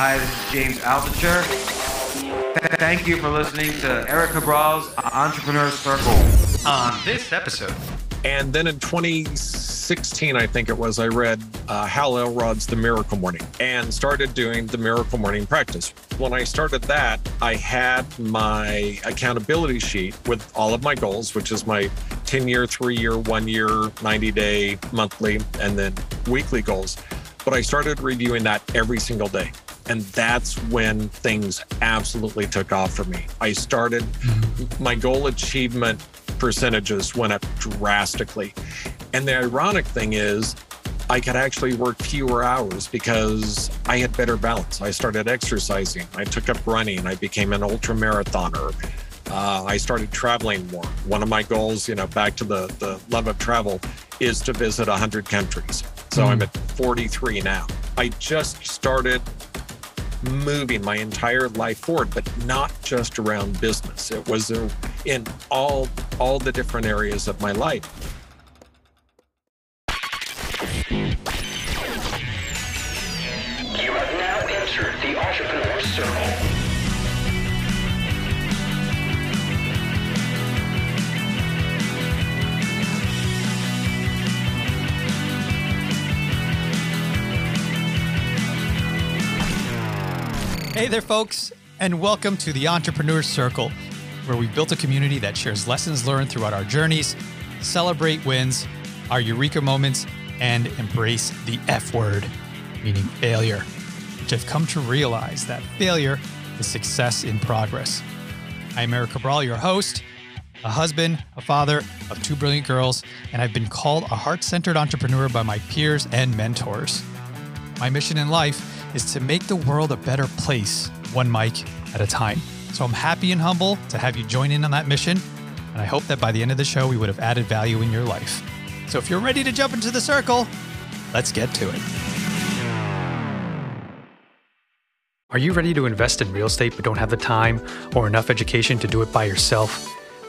Hi, this is James Altucher. Thank you for listening to Eric Cabral's Entrepreneur Circle. On this episode, And then in 2016, I think it was, I read uh, Hal Elrod's The Miracle Morning and started doing the Miracle Morning practice. When I started that, I had my accountability sheet with all of my goals, which is my 10 year, three year, one year, 90 day, monthly, and then weekly goals. But I started reviewing that every single day. And that's when things absolutely took off for me. I started my goal achievement percentages went up drastically. And the ironic thing is, I could actually work fewer hours because I had better balance. I started exercising. I took up running. I became an ultra marathoner. Uh, I started traveling more. One of my goals, you know, back to the, the love of travel, is to visit 100 countries. So I'm at 43 now. I just started moving my entire life forward, but not just around business. It was in all all the different areas of my life. You have now entered the Entrepreneur Circle. Hey there, folks, and welcome to the Entrepreneur Circle, where we built a community that shares lessons learned throughout our journeys, celebrate wins, our eureka moments, and embrace the F word, meaning failure, which I've come to realize that failure is success in progress. I'm Eric Cabral, your host, a husband, a father of two brilliant girls, and I've been called a heart centered entrepreneur by my peers and mentors. My mission in life is to make the world a better place, one mic at a time. So I'm happy and humble to have you join in on that mission. And I hope that by the end of the show, we would have added value in your life. So if you're ready to jump into the circle, let's get to it. Are you ready to invest in real estate but don't have the time or enough education to do it by yourself?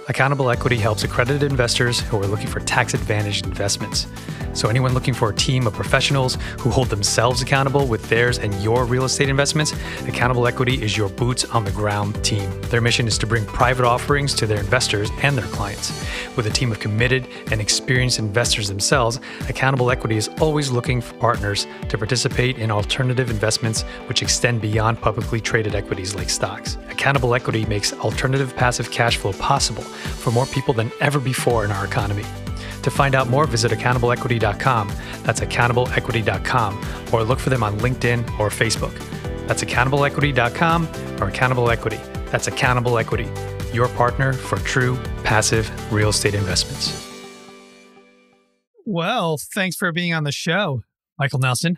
Accountable Equity helps accredited investors who are looking for tax advantaged investments. So, anyone looking for a team of professionals who hold themselves accountable with theirs and your real estate investments, Accountable Equity is your boots on the ground team. Their mission is to bring private offerings to their investors and their clients. With a team of committed and experienced investors themselves, Accountable Equity is always looking for partners to participate in alternative investments which extend beyond publicly traded equities like stocks. Accountable Equity makes alternative passive cash flow possible for more people than ever before in our economy. To find out more, visit accountableequity.com. That's accountableequity.com, or look for them on LinkedIn or Facebook. That's accountableequity.com or Accountable Equity. That's Accountable Equity, your partner for true passive real estate investments. Well, thanks for being on the show, Michael Nelson.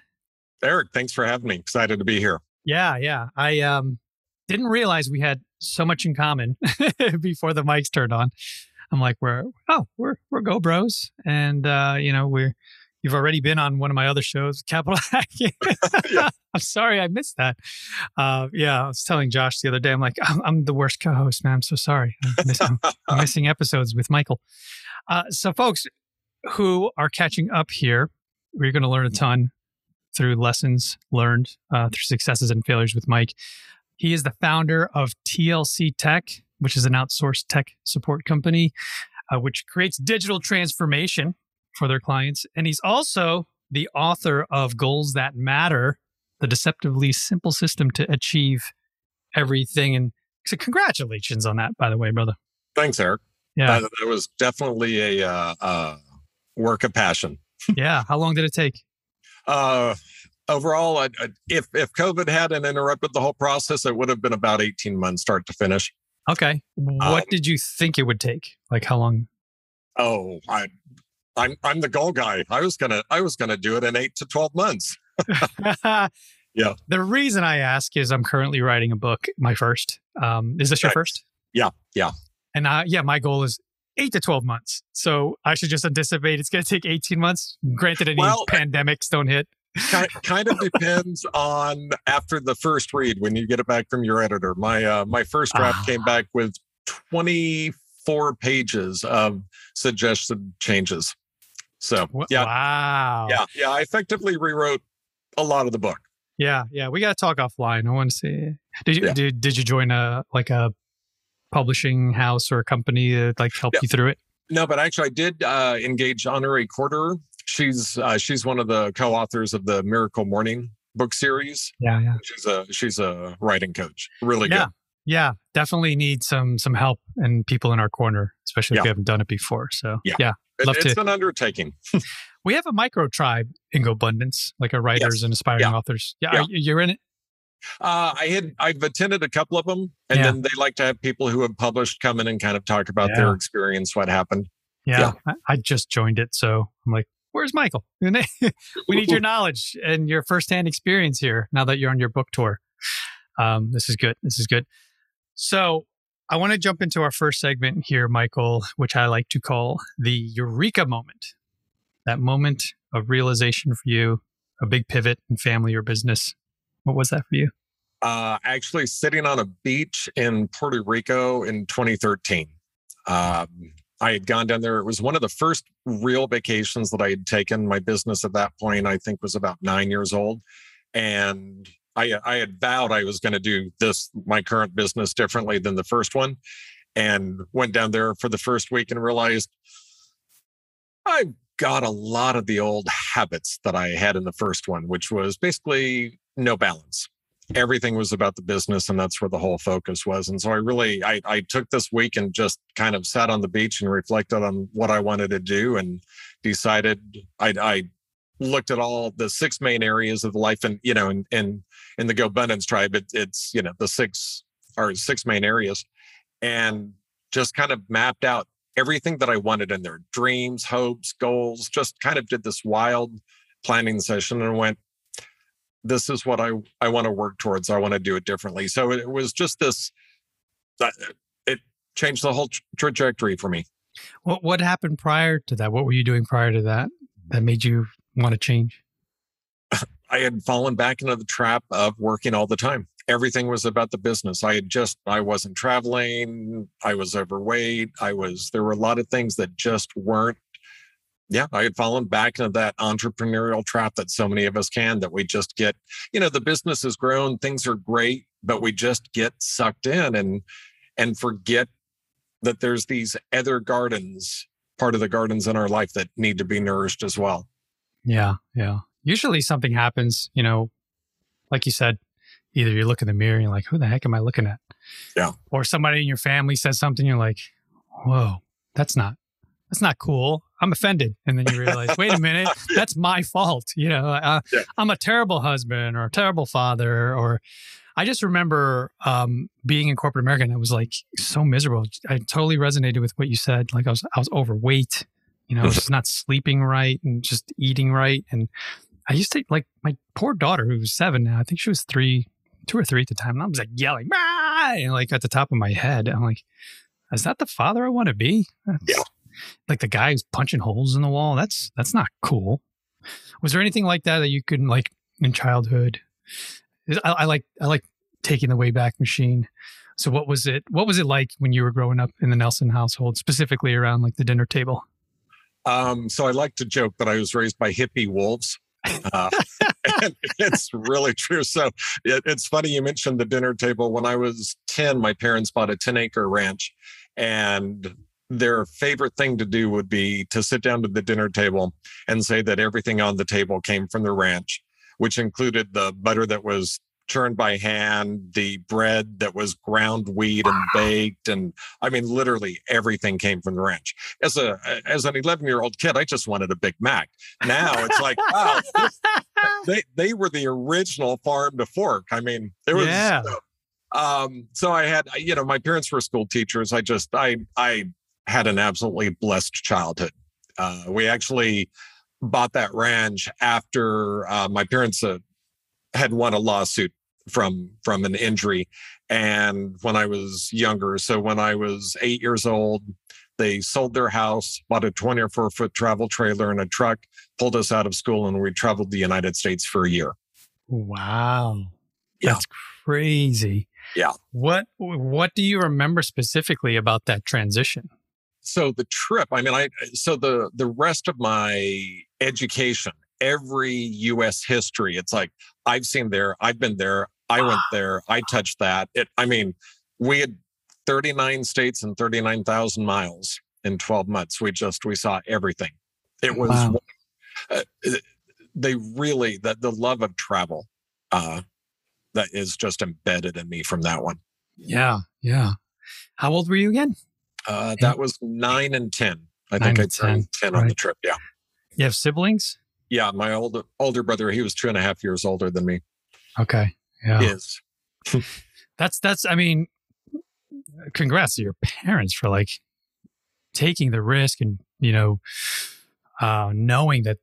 Eric, thanks for having me. Excited to be here. Yeah, yeah. I um didn't realize we had so much in common before the mics turned on. I'm like, we're oh, we're we're go bros, and uh, you know we're you've already been on one of my other shows, Capital Hacking. Yeah. I'm sorry I missed that. Uh, yeah, I was telling Josh the other day. I'm like, I'm, I'm the worst co-host, man. I'm so sorry. I'm missing, I'm missing episodes with Michael. Uh, so, folks who are catching up here, we're going to learn a ton through lessons learned uh, through successes and failures with Mike. He is the founder of TLC Tech, which is an outsourced tech support company, uh, which creates digital transformation for their clients. And he's also the author of Goals That Matter, the deceptively simple system to achieve everything. And so, congratulations on that, by the way, brother. Thanks, Eric. Yeah. That, that was definitely a uh, uh, work of passion. yeah. How long did it take? Uh, overall, I, I, if if COVID hadn't interrupted the whole process, it would have been about 18 months, start to finish. Okay. What Um, did you think it would take? Like how long? Oh, I, I'm I'm the goal guy. I was gonna I was gonna do it in eight to 12 months. Yeah. The reason I ask is I'm currently writing a book, my first. Um, is this your first? Yeah, yeah. And uh, yeah, my goal is eight to 12 months. So I should just anticipate it's going to take 18 months. Granted, any Well, pandemics don't hit. Ki- kind of depends on after the first read when you get it back from your editor. My uh, my first draft Ah. came back with 24 pages of suggested changes. So yeah, Wow. yeah, yeah. I effectively rewrote a lot of the book. Yeah, yeah. We got to talk offline. I want to see. Did you Yeah. did, did you join a like a publishing house or a company that like helped Yeah. you through it? No, but actually, I did uh, engage Honorée Corder. She's uh, she's one of the co-authors of the Miracle Morning book series. Yeah, yeah. She's a she's a writing coach. Really Yeah. good. Yeah, definitely need some some help and people in our corner, especially if Yeah. we haven't done it before. So Yeah. yeah. It- Love it's to- an undertaking. We have a micro tribe in abundance, like a writers Yes. and aspiring Yeah. authors. Yeah, Yeah. Are you, you're in it. Uh, I had I've attended a couple of them, and Yeah. then they like to have people who have published come in and kind of talk about their experience, what happened. Yeah, I, I just joined it, so I'm like, "Where's Michael? we need your knowledge and your firsthand experience here. Now that you're on your book tour, um, this is good. This is good. So I want to jump into our first segment here, Michael, which I like to call the Eureka moment. That moment of realization for you, a big pivot in family or business. What was that for you? Uh, actually, sitting on a beach in Puerto Rico in 2013. Um, I had gone down there. It was one of the first real vacations that I had taken. My business at that point, I think, was about nine years old, and I I had vowed I was going to do this my current business differently than the first one, and went down there for the first week and realized I've got a lot of the old habits that I had in the first one, which was basically no balance everything was about the business and that's where the whole focus was. And so i really I, I took this week and just kind of sat on the beach and reflected on what i wanted to do and decided i, I looked at all the six main areas of life and you know in in, in the GoBundance tribe it, it's you know the six or six main areas and just kind of mapped out everything that i wanted in there dreams hopes goals just kind of did this wild planning session and went this is what I, I want to work towards. I want to do it differently. So it was just this, that it changed the whole tra- trajectory for me. What what happened prior to that? What were you doing prior to that that made you want to change? I had fallen back into the trap of working all the time. Everything was about the business. I had just, I wasn't traveling. I was overweight. I was, there were a lot of things that just weren't yeah, I had fallen back into that entrepreneurial trap that so many of us can, that we just get, you know, the business has grown, things are great, but we just get sucked in and and forget that there's these other gardens, part of the gardens in our life that need to be nourished as well. Yeah, yeah. Usually something happens, you know, like you said, either you look in the mirror and you're like, who the heck am I looking at? Yeah. Or somebody in your family says something, you're like, whoa, that's not that's not cool. I'm offended. And then you realize, wait a minute, that's my fault. You know, uh, Yeah. I'm a terrible husband or a terrible father. Or I just remember um, being in corporate America and I was like so miserable. I totally resonated with what you said. Like I was, I was overweight. You know, just not sleeping right and just eating right. And I used to like my poor daughter who was seven now. I think she was three, two or three at the time. And I was like yelling, "Ah!" and like at the top of my head. I'm like, is that the father I want to be? That's- Yeah. Like the guy who's punching holes in the wall. That's that's not cool. Was there anything like that that you could like in childhood? I, I like I like taking the Wayback Machine. So what was it? What was it like when you were growing up in the Nelson household, specifically around like the dinner table? Um, so I like to joke that I was raised by hippie wolves. Uh, and it's really true. So it, it's funny you mentioned the dinner table. When I was 10, my parents bought a 10 acre ranch, and their favorite thing to do would be to sit down to the dinner table and say that everything on the table came from the ranch, which included the butter that was churned by hand, the bread that was ground wheat and baked, and I mean, literally everything came from the ranch. As a as an 11 year old kid i just wanted a big mac. Now it's like wow this- they they were the original farm to fork. I mean it was Yeah. um so i had you know my parents were school teachers. I just i i had an absolutely blessed childhood uh we actually bought that ranch after uh, my parents uh, had won a lawsuit from from an injury and when i was younger so when i was eight years old they sold their house bought a 24 foot travel trailer and a truck pulled us out of school and we traveled the united states for a year Wow. Yeah. That's crazy. Yeah. What what do you remember specifically about that transition? So the trip i mean i so the the rest of my education every US history. It's like, I've seen there, I've been there, I went there, I touched that. It, I mean, we had 39 states and 39,000 miles in 12 months. We just, we saw everything. It was, Wow. uh, they really, the, the love of travel, uh, that is just embedded in me from that one. Yeah. Yeah. How old were you again? Uh, that was nine and 10. I Nine think I turned 10, on the trip. Yeah. You have siblings? Yeah. My older, older brother, he was two and a half years older than me. Okay. Yeah. Is. That's that's I mean congrats to your parents for like taking the risk and you know uh knowing that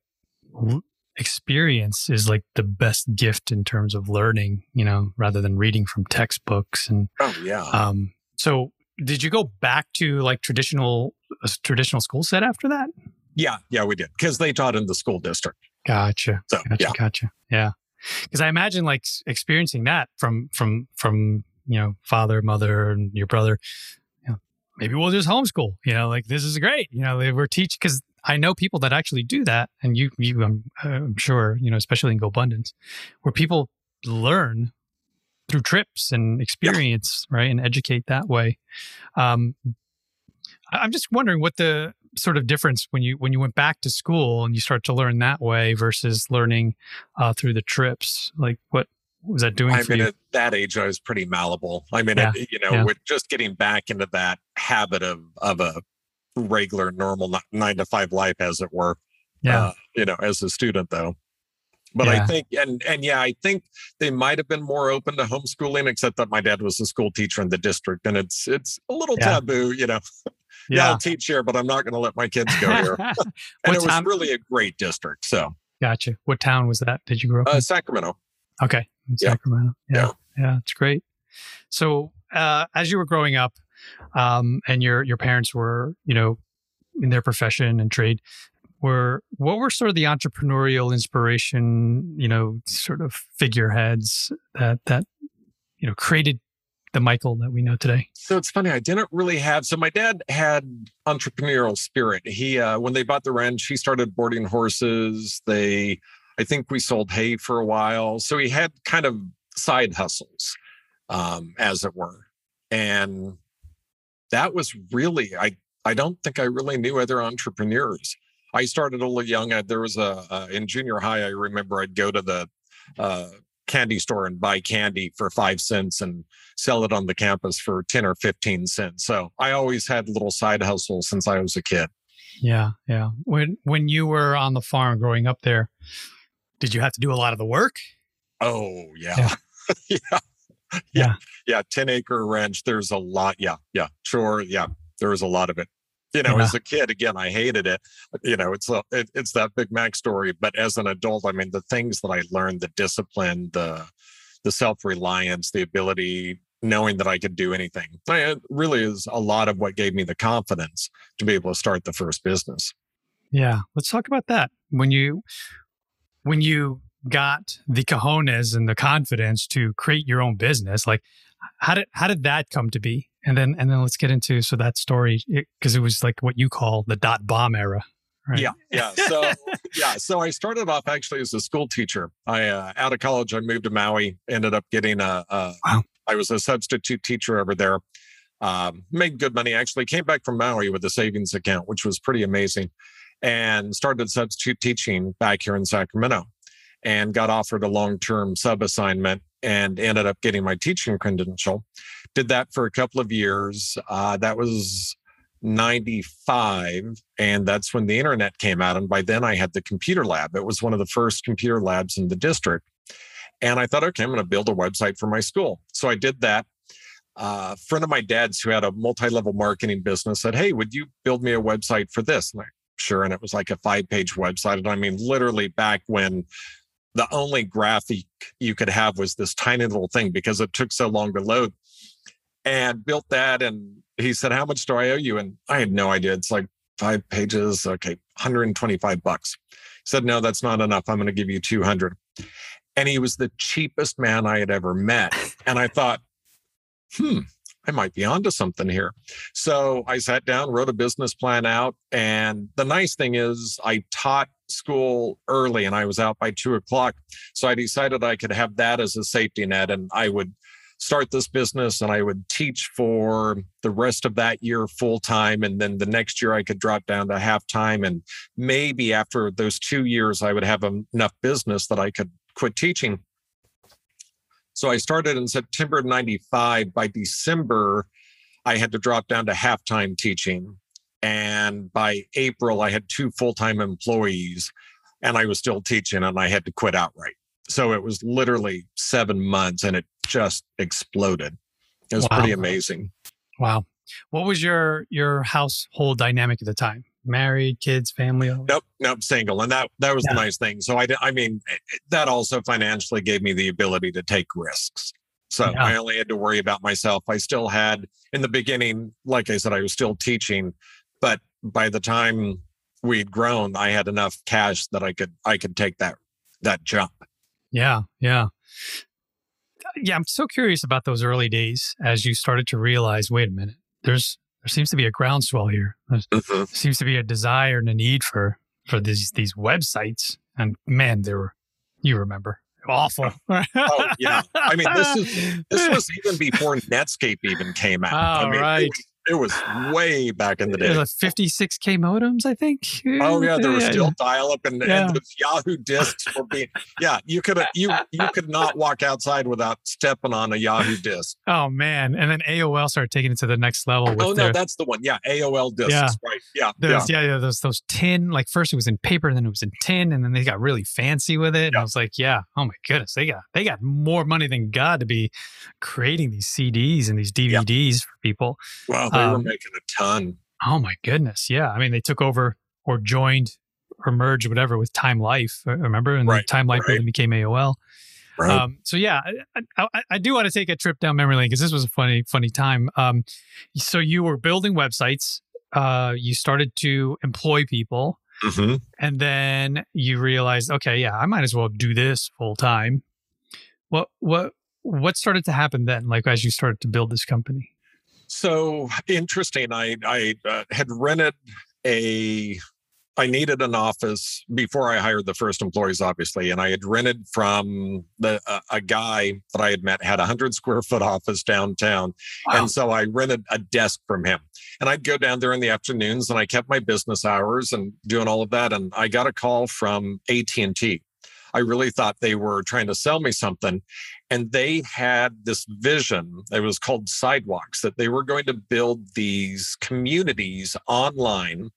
experience is like the best gift in terms of learning, you know, rather than reading from textbooks and Oh, yeah. um so did you go back to like traditional uh, traditional school set after that? yeah. Yeah, we did. Because they taught in the school district. Gotcha. So, Gotcha. yeah. Gotcha. Yeah. Because I imagine like experiencing that from from from you know father, mother, and your brother. You know, maybe we'll just homeschool. You know, like this is great. You know, they were teach because I know people that actually do that, and you you I'm, I'm sure you know, especially in GoBundance, where people learn through trips and experience, right, and educate that way. Um, I'm just wondering what the sort of difference when you when you went back to school and you start to learn that way versus learning uh, through the trips. Like, what was that doing I for mean, you? at that age, I was pretty malleable. I mean, Yeah. it, you know, Yeah. with just getting back into that habit of of a regular, normal nine to five life, as it were. yeah, uh, you know, as a student though. But Yeah. I think, and and yeah, I think they might have been more open to homeschooling, except that my dad was a school teacher in the district, and it's it's a little Yeah. taboo, you know. Yeah, I'll teach here, but I'm not going to let my kids go here. and What it was town- really a great district. So gotcha. What town was that? Did you grow up? uh, in? Sacramento. Okay, in yeah. Sacramento. Yeah, Yeah. yeah, it's great. So, uh, as you were growing up, um, and your your parents were, you know, in their profession and trade, were what were sort of the entrepreneurial inspiration, you know, sort of figureheads that that you know created the Michael that we know today? So it's funny. I didn't really have. So my dad had entrepreneurial spirit. He, uh, when they bought the ranch, he started boarding horses. They, I think we sold hay for a while. So he had kind of side hustles, um, as it were. And that was really, I, I don't think I really knew other entrepreneurs. I started a little young. I, there was a, uh, in junior high, I remember I'd go to the, uh, candy store and buy candy for five cents and sell it on the campus for 10 or 15 cents. So I always had little side hustles since I was a kid. Yeah, yeah. When when you were on the farm growing up there, did you have to do a lot of the work? Oh, yeah. Yeah. yeah. Yeah. Yeah. 10 acre ranch. There's a lot. Yeah. Yeah. Sure. Yeah. There was a lot of it. You know, Yeah. as a kid, again, I hated it. You know, it's a, it, it's that Big Mac story. But as an adult, I mean, the things that I learned, the discipline, the the self reliance, the ability, knowing that I could do anything, it really is a lot of what gave me the confidence to be able to start the first business. Yeah, let's talk about that. When you when you got the cojones and the confidence to create your own business, like how did how did that come to be? And then and then let's get into so that story because it, was like what you call the dot bomb era. Right? Yeah, yeah. So yeah, so I started off actually as a school teacher. I uh, out of college, I moved to Maui. Ended up getting a. a Wow. I was a substitute teacher over there. Um, made good money. Actually, came back from Maui with a savings account, which was pretty amazing, and started substitute teaching back here in Sacramento. And got offered a long term sub assignment and ended up getting my teaching credential. Did that for a couple of years. Uh, that was 95 and that's when the internet came out and by then i had the computer lab. It was one of the first computer labs in the district. And i thought okay i'm going to build a website for my school. So i did that. Uh, a friend of my dad's who had a multi-level marketing business said hey would you build me a website for this? And i sure and it was like a five page website. And i mean literally back when the only graphic you could have was this tiny little thing because it took so long to load and built that. And he said, How much do I owe you? And I had no idea. It's like five pages. Okay, 125 bucks. He said, No, that's not enough. I'm going to give you 200. And he was the cheapest man I had ever met. And I thought, hmm, I might be onto something here. So I sat down, wrote a business plan out. And the nice thing is, I taught school early and I was out by two o'clock. So I decided I could have that as a safety net and I would start this business and I would teach for the rest of that year full time. And then the next year I could drop down to half time. And maybe after those two years, I would have enough business that I could quit teaching. So I started in September of 95. By December, I had to drop down to half time teaching. And by April, I had two full time employees and I was still teaching and I had to quit outright. So it was literally seven months and it just exploded. It was wow. pretty amazing. Wow. What was your your household dynamic at the time? Married, kids, family? Nope, nope, single. And that that was yeah. the nice thing. So I I mean that also financially gave me the ability to take risks. So yeah. I only had to worry about myself. I still had in the beginning, like I said, I was still teaching, but by the time we'd grown, I had enough cash that I could I could take that that jump. Yeah, yeah. Yeah, I'm so curious about those early days as you started to realize, wait a minute, there's there seems to be a groundswell here. There mm-hmm. seems to be a desire and a need for for these these websites. And man, they were you remember awful. oh yeah, I mean this is this was even before Netscape even came out. Oh, I mean, right. It was, way back in the day. Like 56k modems, I think. Oh yeah, there was still dial up and, yeah. and those Yahoo discs were being. Yeah, you could you you could not walk outside without stepping on a Yahoo disc. Oh man, and then AOL started taking it to the next level. oh their, no, that's the one. Yeah, AOL discs. Yeah. Right. Yeah. Those, yeah. Yeah. Yeah. Those those tin. Like first it was in paper, then it was in tin, and then they got really fancy with it. Yeah. And I was like, yeah. Oh my goodness, they got they got more money than God to be creating these CDs and these DVDs yeah. for people. Wow they um, were making a ton. Oh my goodness, yeah. I mean, they took over or joined or merged whatever with Time Life. Uh, remember, and right, Time Life right. became AOL. Right. Um, so yeah, I, I, I, do want to take a trip down memory lane because this was a funny, funny time. Um, so you were building websites. Uh, you started to employ people, mm-hmm. and then you realized, okay, yeah, I might as well do this full time. What what what started to happen then? Like as you started to build this company? So interesting. I I uh, had rented a. I needed an office before I hired the first employees, obviously, and I had rented from the uh, a guy that I had met had a hundred square foot office downtown, wow. and so I rented a desk from him. And I'd go down there in the afternoons, and I kept my business hours and doing all of that. And I got a call from AT and T, I really thought they were trying to sell me something. And they had this vision, it was called Sidewalks, that they were going to build these communities online.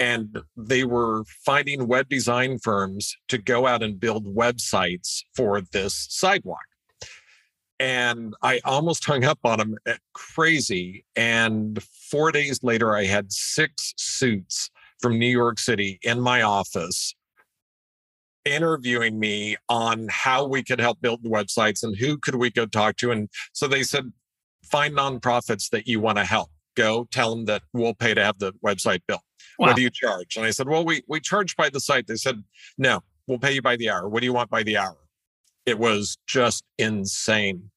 And they were finding web design firms to go out and build websites for this sidewalk. And I almost hung up on them eh, crazy. And four days later, I had six suits from New York City in my office interviewing me on how we could help build the websites and who could we go talk to. And so they said, find nonprofits that you want to help. Go tell them that we'll pay to have the website built. Wow. What do you charge? And I said, well, we we charge by the site. They said, no, we'll pay you by the hour. What do you want by the hour? It was just insane.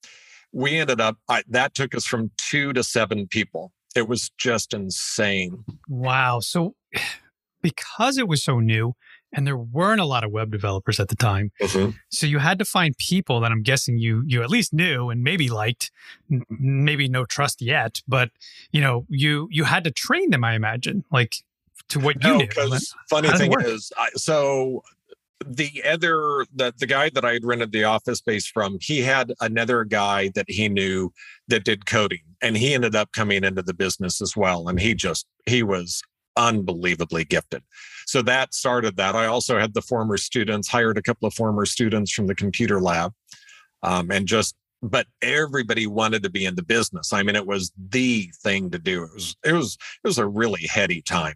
We ended up I, that took us from two to seven people. It was just insane. Wow. So because it was so new, and there weren't a lot of web developers at the time. Mm-hmm. So you had to find people that I'm guessing you you at least knew and maybe liked, maybe no trust yet, but you know you you had to train them. I imagine like to what no, you knew. Because funny thing is, I, so the other the the guy that I had rented the office space from, he had another guy that he knew that did coding, and he ended up coming into the business as well. And he just he was unbelievably gifted. So that started that. I also had the former students, hired a couple of former students from the computer lab, um, and just, but everybody wanted to be in the business. I mean, it was the thing to do. It was, it was, it was a really heady time.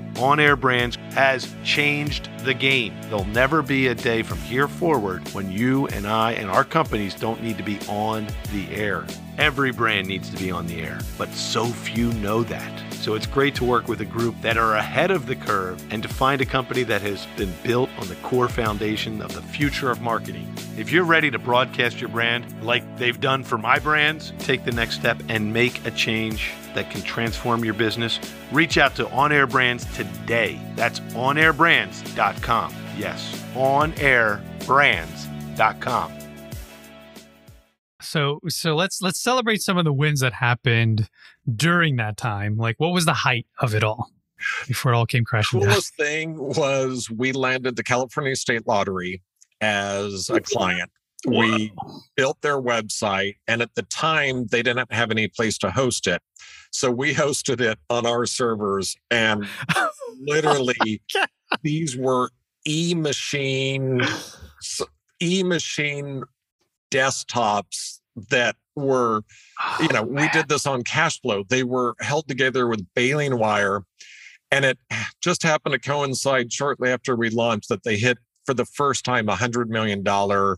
On Air Brands has changed the game. There'll never be a day from here forward when you and I and our companies don't need to be on the air. Every brand needs to be on the air, but so few know that. So it's great to work with a group that are ahead of the curve and to find a company that has been built on the core foundation of the future of marketing. If you're ready to broadcast your brand like they've done for my brands, take the next step and make a change that can transform your business. Reach out to On Air Brands today. That's onairbrands.com. Yes, onairbrands.com. So so let's let's celebrate some of the wins that happened during that time. Like what was the height of it all before it all came crashing down? coolest thing was we landed the California State Lottery as a client. We built their website, and at the time, they didn't have any place to host it. So we hosted it on our servers, and literally, oh these were e machine, e machine desktops that were, you know, we did this on cash flow. They were held together with baling wire. And it just happened to coincide shortly after we launched that they hit for the first time a hundred million dollar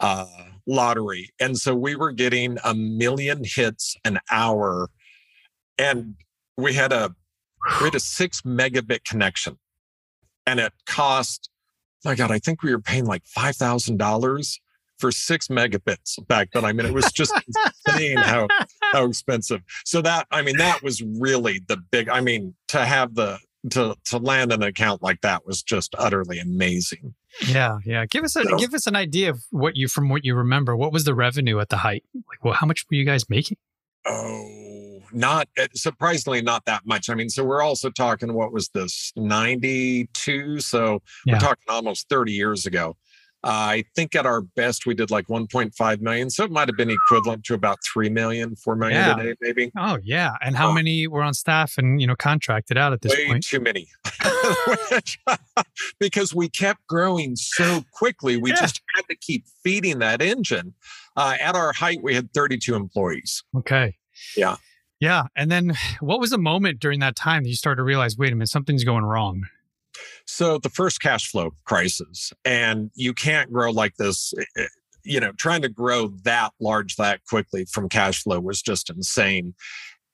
uh, lottery. And so we were getting a million hits an hour. And we had a we had a six megabit connection. And it cost, my God, I think we were paying like five thousand dollars for six megabits back then. I mean, it was just insane how how expensive. So that I mean, that was really the big. I mean, to have the to to land an account like that was just utterly amazing. Yeah, yeah. Give us a So- give us an idea of what you from what you remember. What was the revenue at the height? Like, well, how much were you guys making? Oh, not uh, surprisingly not that much. I mean, so we're also talking what was this 92? So Yeah. we're talking almost 30 years ago. Uh, I think at our best we did like 1.5 million. So it might have been equivalent to about 3 million, 4 million Yeah. today, maybe. Oh yeah. And how Oh. many were on staff and you know contracted out at this point? Way point? too many. because we kept growing so quickly. We Yeah. just had to keep feeding that engine. Uh, at our height, we had 32 employees. Okay. Yeah. Yeah. And then what was the moment during that time that you started to realize, wait a minute, something's going wrong? So the first cash flow crisis, and you can't grow like this. eh, eh, You know, trying to grow that large that quickly from cash flow was just insane.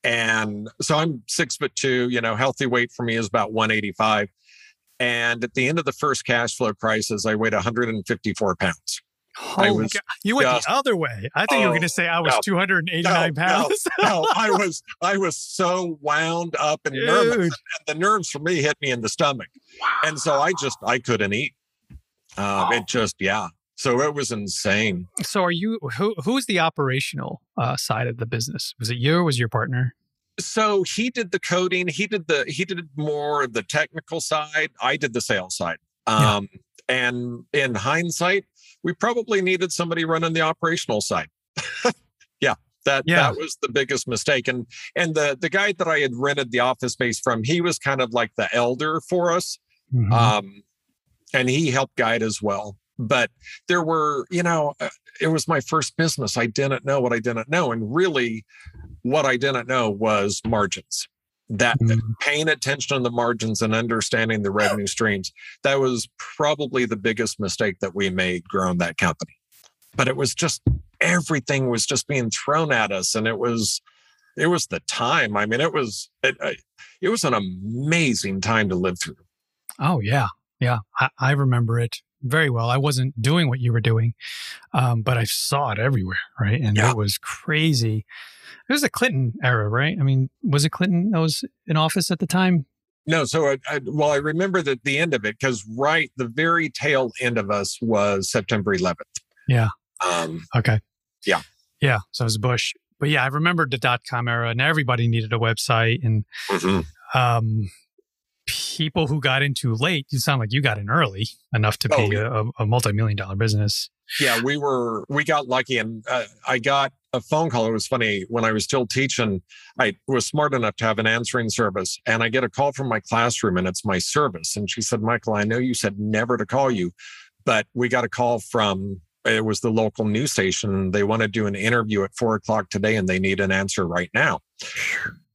And so I'm six foot two. You know, healthy weight for me is about 185. And at the end of the first cash flow crisis, I weighed 154 pounds. I Oh, was God. You went just- the other way. I thought you were Oh, going to say I was no. 289 No, no, pounds. No, I was I was so wound up and nervous, and the nerves for me hit me in the stomach, and so I just I couldn't eat. Um, It just yeah. So it was insane. So are you who who's the operational uh, side of the business? Was it you or was your partner? So he did the coding. He did the he did more of the technical side. I did the sales side. Yeah. Um, and in hindsight, we probably needed somebody running the operational side. yeah, that Yeah. that was the biggest mistake. And and the the guy that I had rented the office space from, he was kind of like the elder for us. Mhm. Um, and he helped guide as well. But there were, you know, uh, it was my first business. I didn't know what I didn't know. And really, what I didn't know was margins. That Mhm. paying attention to the margins and understanding the revenue streams, that was probably the biggest mistake that we made growing that company. But it was just everything was just being thrown at us. And it was, it was the time. I mean, it was, it, it was an amazing time to live through. Oh yeah, yeah. I, I remember it very well. I wasn't doing what you were doing, um, but I saw it everywhere, right? And Yeah. it was crazy. It was the Clinton era, right? I mean, was it Clinton that was in office at the time? No, so I, I, well, I remember that the end of it because right the very tail end of us was September 11th. Yeah. Um, Okay. Yeah. Yeah. So it was Bush. But yeah, I remember the dot com era and everybody needed a website and um people who got into late, you sound like you got in early enough to Oh, be a, a multi-million dollar business. yeah, we were we got lucky, and uh, I got a phone call. It was funny when I was still teaching. I was smart enough to have an answering service, and I get a call from my classroom, and it's my service. And she said, "Michael, I know you said never to call you, but we got a call from." It was the local news station. They want to do an interview at four o'clock today, and they need an answer right now.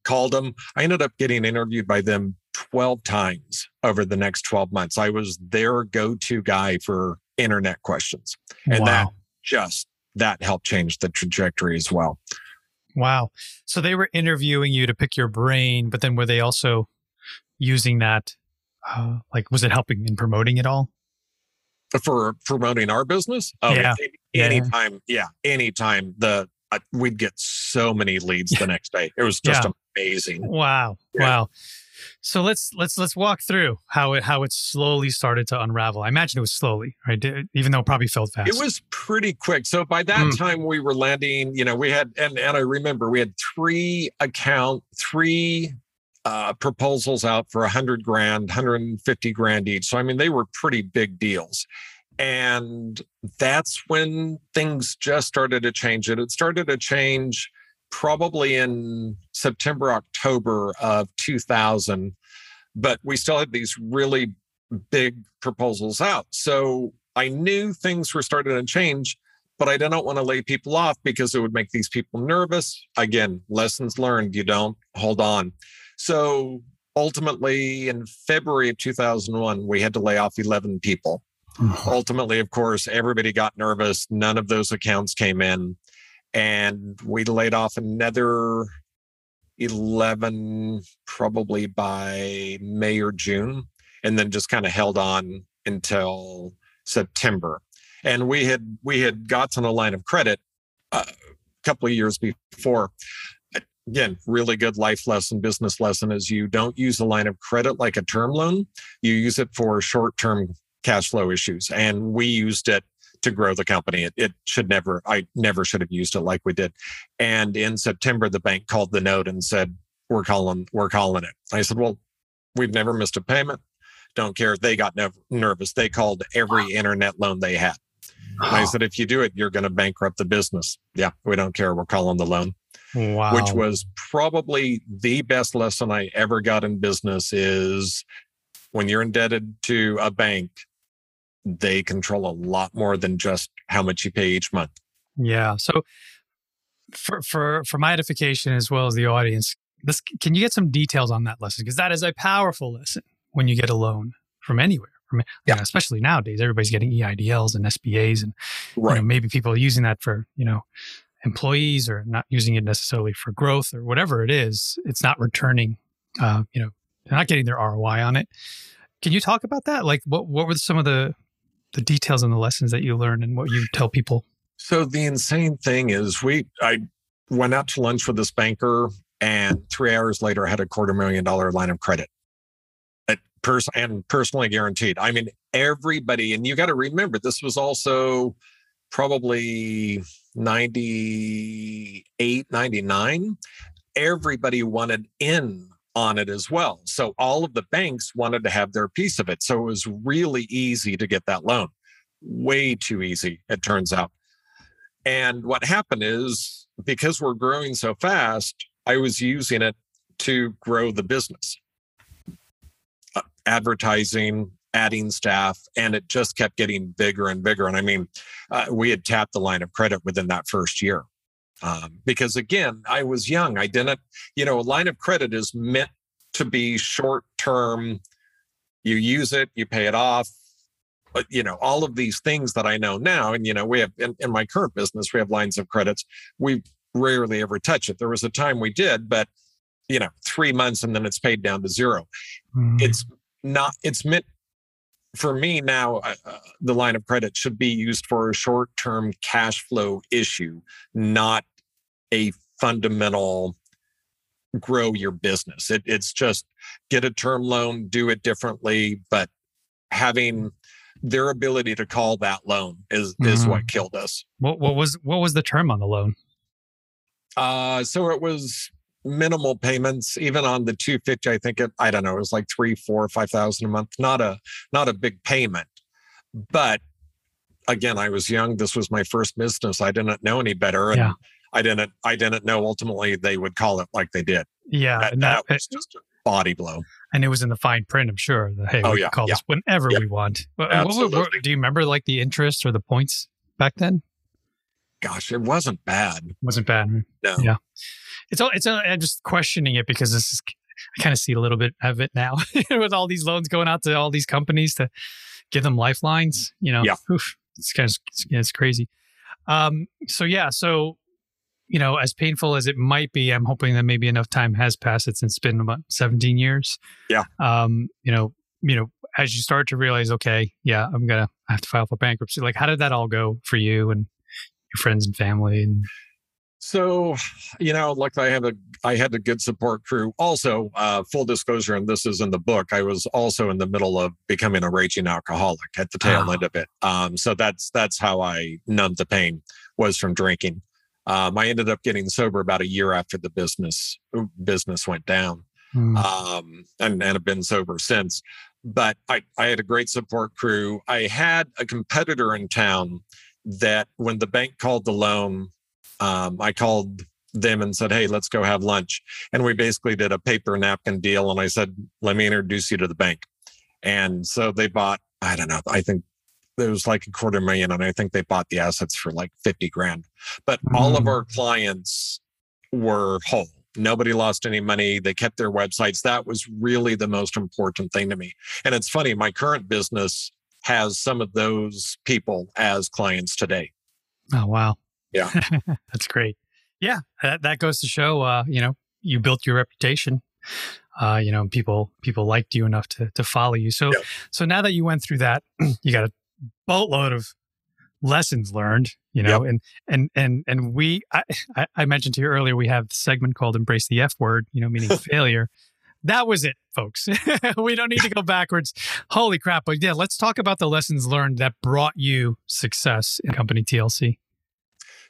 Called them. I ended up getting interviewed by them 12 times over the next 12 months. I was their go-to guy for internet questions. And wow. that just that helped change the trajectory as well. Wow. So they were interviewing you to pick your brain, but then were they also using that? Uh, like, was it helping in promoting it all? For promoting our business? Oh, Yeah. any- Yeah. anytime. Yeah. Anytime the, uh, we'd get so many leads the next day. It was just Yeah. amazing. Wow. Yeah. Wow. So let's let's let's walk through how it how it slowly started to unravel. I imagine it was slowly, right? Even though it probably felt fast. It was pretty quick. So by that Mm. time we were landing, you know, we had and and I remember we had three account, three uh proposals out for a hundred grand, 150 grand each. So I mean they were pretty big deals. And that's when things just started to change. It it started to change probably in September, October of 2000, but we still had these really big proposals out. So I knew things were starting to change, but I didn't want to lay people off because it would make these people nervous. Again, lessons learned, you don't hold on. So ultimately, in February of 2001, we had to lay off 11 people. Mm-hmm. Ultimately, of course, everybody got nervous. None of those accounts came in. And we laid off another 11 probably by May or June, and then just kind of held on until September. And we had we had gotten a line of credit uh, a couple of years before. Again, really good life lesson, business lesson is you don't use a line of credit like a term loan. You use it for short term cash flow issues. And we used it to grow the company. It, it should never, I never should have used it like we did. And in September, the bank called the note and said, we're calling, we're calling it. I said, well, we've never missed a payment. Don't care. They got nev- nervous. They called every internet loan they had. And I said, if you do it, you're going to bankrupt the business. Yeah, we don't care. We're calling the loan wow. which was probably the best lesson I ever got in business is when you're indebted to a bank, they control a lot more than just how much you pay each month. Yeah. So for for for my edification as well as the audience, this can you get some details on that lesson? Because that is a powerful lesson when you get a loan from anywhere. From you know, especially nowadays, everybody's getting EIDLs and SBAs, and you know, maybe people are using that for you know employees or not using it necessarily for growth or whatever it is. It's not returning. Uh, you know, they're not getting their ROI on it. Can you talk about that? Like, what what were some of the the details and the lessons that you learn and what you tell people? So the insane thing is we I went out to lunch with this banker and three hours later I had a quarter million dollar line of credit. Pers- and personally guaranteed. I mean, everybody, and you got to remember this was also probably 98, 99. Everybody wanted in on it as well. So all of the banks wanted to have their piece of it. So it was really easy to get that loan. Way too easy, it turns out. And what happened is because we're growing so fast, I was using it to grow the business, uh, advertising, adding staff, and it just kept getting bigger and bigger. And I mean, uh, we had tapped the line of credit within that first year. Um, because again, I was young. I didn't, you know, a line of credit is meant to be short term. You use it, you pay it off. But, you know, all of these things that I know now, and, you know, we have in, in my current business, we have lines of credits. We rarely ever touch it. There was a time we did, but, you know, three months and then it's paid down to zero. Mm. It's not, it's meant for me now, uh, uh, the line of credit should be used for a short term cash flow issue, not a fundamental grow your business. It, it's just get a term loan, do it differently, but having their ability to call that loan is is Mhm. what killed us. What what was what was the term on the loan? Uh, so it was minimal payments, even on the 250. I think it, I don't know, it was like three, four, five thousand a month. Not a not a big payment, but again, I was young. This was my first business. I didn't know any better, and Yeah. I didn't I didn't know ultimately they would call it like they did. Yeah, That, and that that, was just a body blow. and it was in the fine print. I'm sure. That, hey, Oh, we yeah, can call yeah. this whenever we want. What- what- what- Absolutely. do you remember like the interest or the points back then? Gosh, it wasn't bad. It wasn't bad. No. Yeah. It's all. It's. all I'm just questioning it because this is. I kind of see a little bit of it now with all these loans going out to all these companies to give them lifelines. You know, Yeah. oof, it's kind of it's, it's crazy. Um, so yeah, so you know, as painful as it might be, I'm hoping that maybe enough time has passed it's been about 17 years. Yeah. Um, you know, you know, as you start to realize, okay, yeah, I'm gonna have to file for bankruptcy. Like, how did that all go for you and your friends and family? And So, you know, like I have a I had a good support crew. Also, uh, full disclosure, and this is in the book, I was also in the middle of becoming a raging alcoholic at the tail Oh. end of it. Um, so that's that's how I numbed the pain was from drinking. Um, I ended up getting sober about a year after the business business went down Mm, um, and, and have been sober since. But I, I had a great support crew. I had a competitor in town that when the bank called the loan, um, I called them and said, Hey, let's go have lunch. And we basically did a paper napkin deal. And I said, Let me introduce you to the bank. And so they bought, I don't know, I think there was like a quarter million. And I think they bought the assets for like 50 grand. But all of Mm. our clients were whole. Nobody lost any money. They kept their websites. That was really the most important thing to me. And it's funny, my current business has some of those people as clients today. oh wow, Yeah. that's great. Yeah, that that goes to show, uh, you know, you built your reputation. Uh, you know, people people liked you enough to to follow you. So Yeah. so now that you went through that, you got a boatload of lessons learned. You know, and and and and we, I, I I mentioned to you earlier, we have the segment called "Embrace the F Word," you know, meaning failure. That was it, folks. we don't need to go backwards. Holy crap! But yeah, let's talk about the lessons learned that brought you success in company TLC.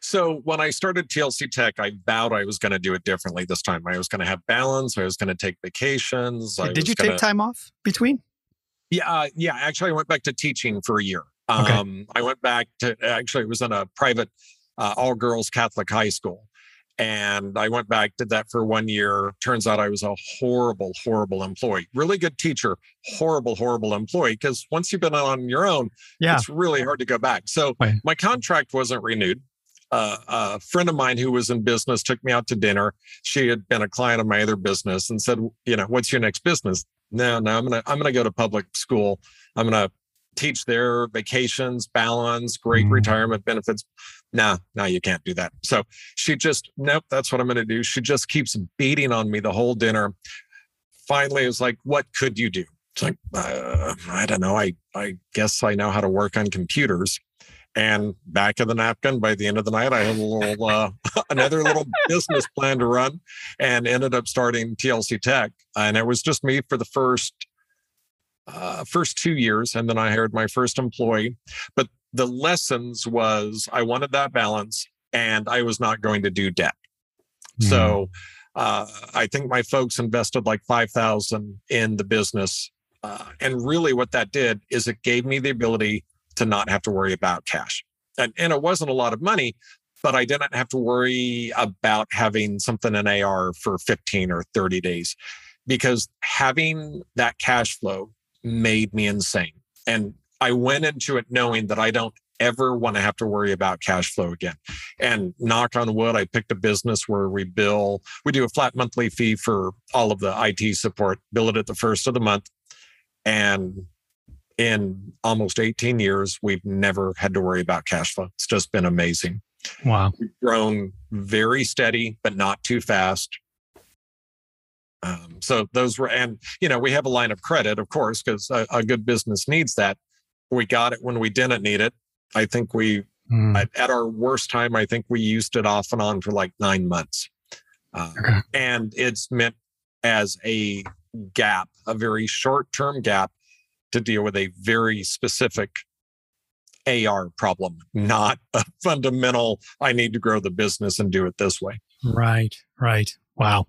So when I started TLC Tech, I vowed I was going to do it differently this time. I was going to have balance. I was going to take vacations. I Did you gonna- take time off between? Yeah, uh, yeah. Actually, I went back to teaching for a year. Okay. Um, I went back to actually it was in a private uh, all girls Catholic high school, and I went back did that for one year. Turns out I was a horrible, horrible employee. Really good teacher, horrible, horrible employee. Because once you've been on your own, Yeah. it's really hard to go back. So Right. my contract wasn't renewed. Uh, a friend of mine who was in business took me out to dinner. She had been a client of my other business and said, "You know, what's your next business?" No, no, I'm gonna I'm gonna go to public school. I'm gonna teach their vacations, balance, great Mm. retirement benefits. No, no, you can't do that. So she just nope, that's what I'm gonna do. She just keeps beating on me the whole dinner. Finally, it was like, "What could you do?" It's like, uh, I don't know. I I guess I know how to work on computers. And back of the napkin, by the end of the night, I had a little uh, another little business plan to run, and ended up starting TLC Tech. And it was just me for the first uh, first two years, and then I hired my first employee. But the lessons was I wanted that balance, and I was not going to do debt. So uh, I think my folks invested like five thousand in the business, uh, and really what that did is it gave me the ability to not have to worry about cash, and and it wasn't a lot of money, but I didn't have to worry about having something in AR for fifteen or thirty days, because having that cash flow made me insane, and I went into it knowing that I don't ever want to have to worry about cash flow again. And knock on wood, I picked a business where we bill, we do a flat monthly fee for all of the IT support, bill it at the first of the month. And in almost 18 years, we've never had to worry about cash flow. It's just been amazing. Wow. We've grown very steady, but not too fast. Um, so those were, and you know, we have a line of credit, of course, because a, a good business needs that. We got it when we didn't need it. I think we Mm. at, at our worst time, I think we used it off and on for like nine months. Uh, Okay. And it's meant as a gap, a very short term gap to deal with a very specific AR problem, not a fundamental, I need to grow the business and do it this way. Right, right. Wow.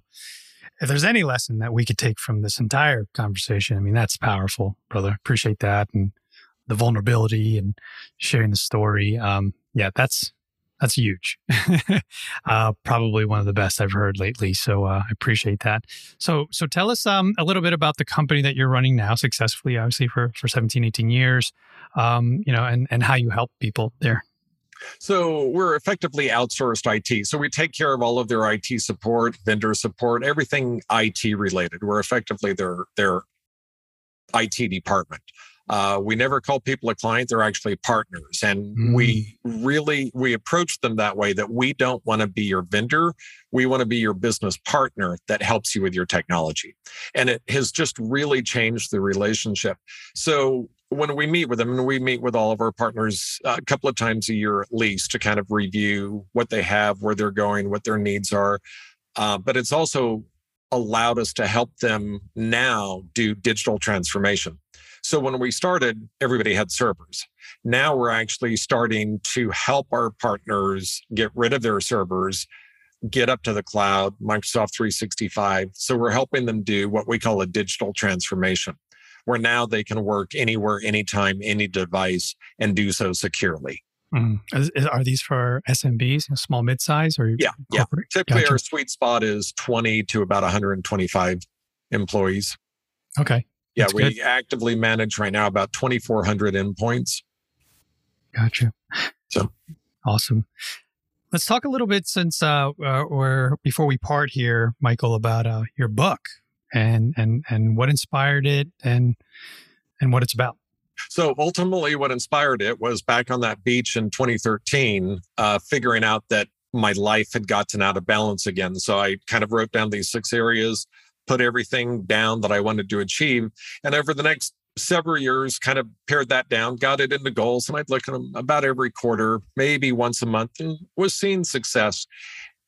If there's any lesson that we could take from this entire conversation, I mean, that's powerful, brother. Appreciate that. And the vulnerability and sharing the story. Um, yeah, that's, that's huge. uh, probably one of the best I've heard lately. So uh, I appreciate that. So, so tell us um, a little bit about the company that you're running now successfully, obviously for, for 17, 18 years, um, you know, and, and how you help people there. So we're effectively outsourced IT. So we take care of all of their IT support, vendor support, everything IT related. We're effectively their their IT department. Uh, we never call people a client; they're actually partners, and mm. we really we approach them that way. That we don't want to be your vendor; we want to be your business partner that helps you with your technology, and it has just really changed the relationship. So when we meet with them, and we meet with all of our partners a couple of times a year at least to kind of review what they have, where they're going, what their needs are. Uh, but it's also allowed us to help them now do digital transformation. So when we started, everybody had servers. Now we're actually starting to help our partners get rid of their servers, get up to the cloud, Microsoft 365. So we're helping them do what we call a digital transformation, where now they can work anywhere, anytime, any device, and do so securely. Mm. Are these for SMBs, small mid size, or yeah, corporate? yeah? Typically, gotcha. our sweet spot is 20 to about 125 employees. Okay. Yeah, That's we good. actively manage right now about 2,400 endpoints. Gotcha. So awesome. Let's talk a little bit since uh, uh or before we part here, Michael, about uh, your book and and and what inspired it and and what it's about. So ultimately, what inspired it was back on that beach in 2013, uh, figuring out that my life had gotten out of balance again. So I kind of wrote down these six areas put everything down that I wanted to achieve. And over the next several years, kind of pared that down, got it into goals, and I'd look at them about every quarter, maybe once a month, and was seeing success.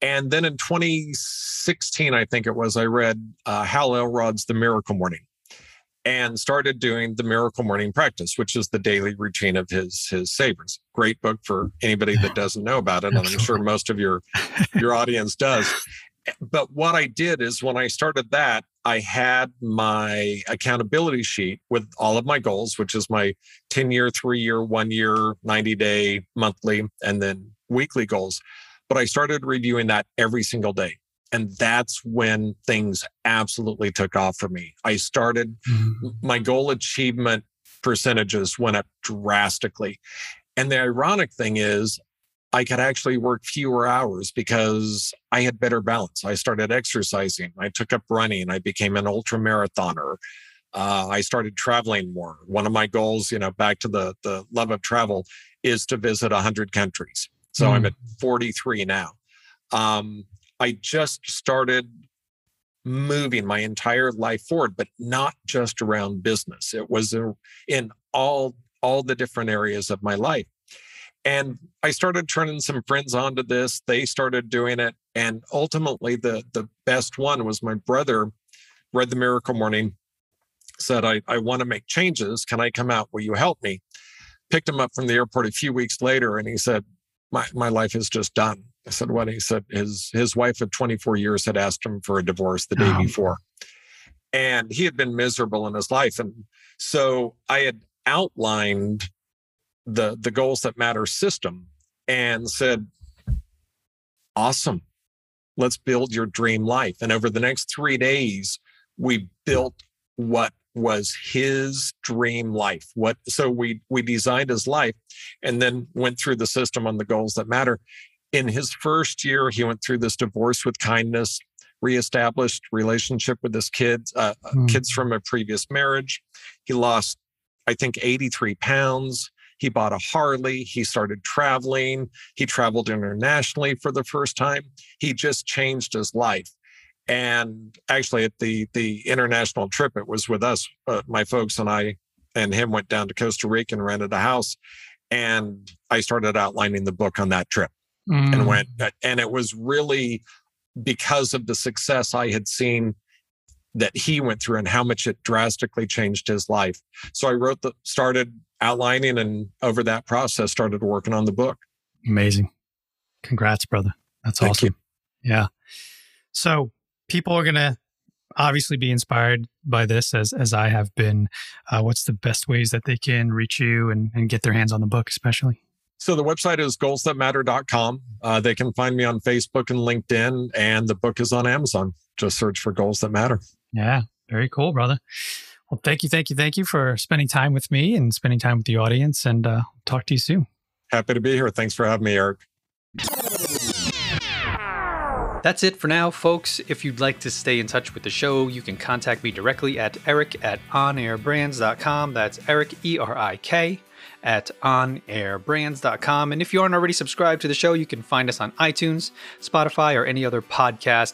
And then in 2016, I think it was, I read uh, Hal Elrod's The Miracle Morning and started doing the miracle morning practice which is the daily routine of his his savers. Great book for anybody that doesn't know about it and i'm sure most of your your audience does. But what I did is when I started that, I had my accountability sheet with all of my goals, which is my 10 year, three year, one year, 90 day, monthly, and then weekly goals. But I started reviewing that every single day. And that's when things absolutely took off for me. I started, mm-hmm. my goal achievement percentages went up drastically. And the ironic thing is, I could actually work fewer hours because I had better balance. I started exercising. I took up running. I became an ultra marathoner. Uh, I started traveling more. One of my goals, you know, back to the the love of travel, is to visit 100 countries. So mm. I'm at 43 now. Um, I just started moving my entire life forward, but not just around business. It was in all all the different areas of my life. And I started turning some friends onto this. They started doing it. And ultimately, the, the best one was my brother read the Miracle Morning, said, I, I want to make changes. Can I come out? Will you help me? Picked him up from the airport a few weeks later and he said, My, my life is just done. I said, What? He said, his, his wife of 24 years had asked him for a divorce the day oh. before. And he had been miserable in his life. And so I had outlined the the goals that matter system and said awesome let's build your dream life and over the next 3 days we built what was his dream life what so we we designed his life and then went through the system on the goals that matter in his first year he went through this divorce with kindness reestablished relationship with his kids uh, mm. kids from a previous marriage he lost i think 83 pounds he bought a Harley. He started traveling. He traveled internationally for the first time. He just changed his life. And actually, at the the international trip, it was with us, uh, my folks and I, and him went down to Costa Rica and rented a house. And I started outlining the book on that trip, mm. and went. Uh, and it was really because of the success I had seen that he went through and how much it drastically changed his life. So I wrote the started outlining and over that process started working on the book. Amazing. Congrats, brother. That's Thank awesome. You. Yeah. So people are going to obviously be inspired by this as, as I have been. Uh, what's the best ways that they can reach you and, and get their hands on the book, especially? So the website is goalsthatmatter.com. Uh, they can find me on Facebook and LinkedIn, and the book is on Amazon. Just search for Goals That Matter. Yeah, very cool, brother. Well, thank you, thank you, thank you for spending time with me and spending time with the audience. And uh, talk to you soon. Happy to be here. Thanks for having me, Erik. That's it for now, folks. If you'd like to stay in touch with the show, you can contact me directly at eric at onairbrands.com. That's Erik, E R I K, at onairbrands.com. And if you aren't already subscribed to the show, you can find us on iTunes, Spotify, or any other podcast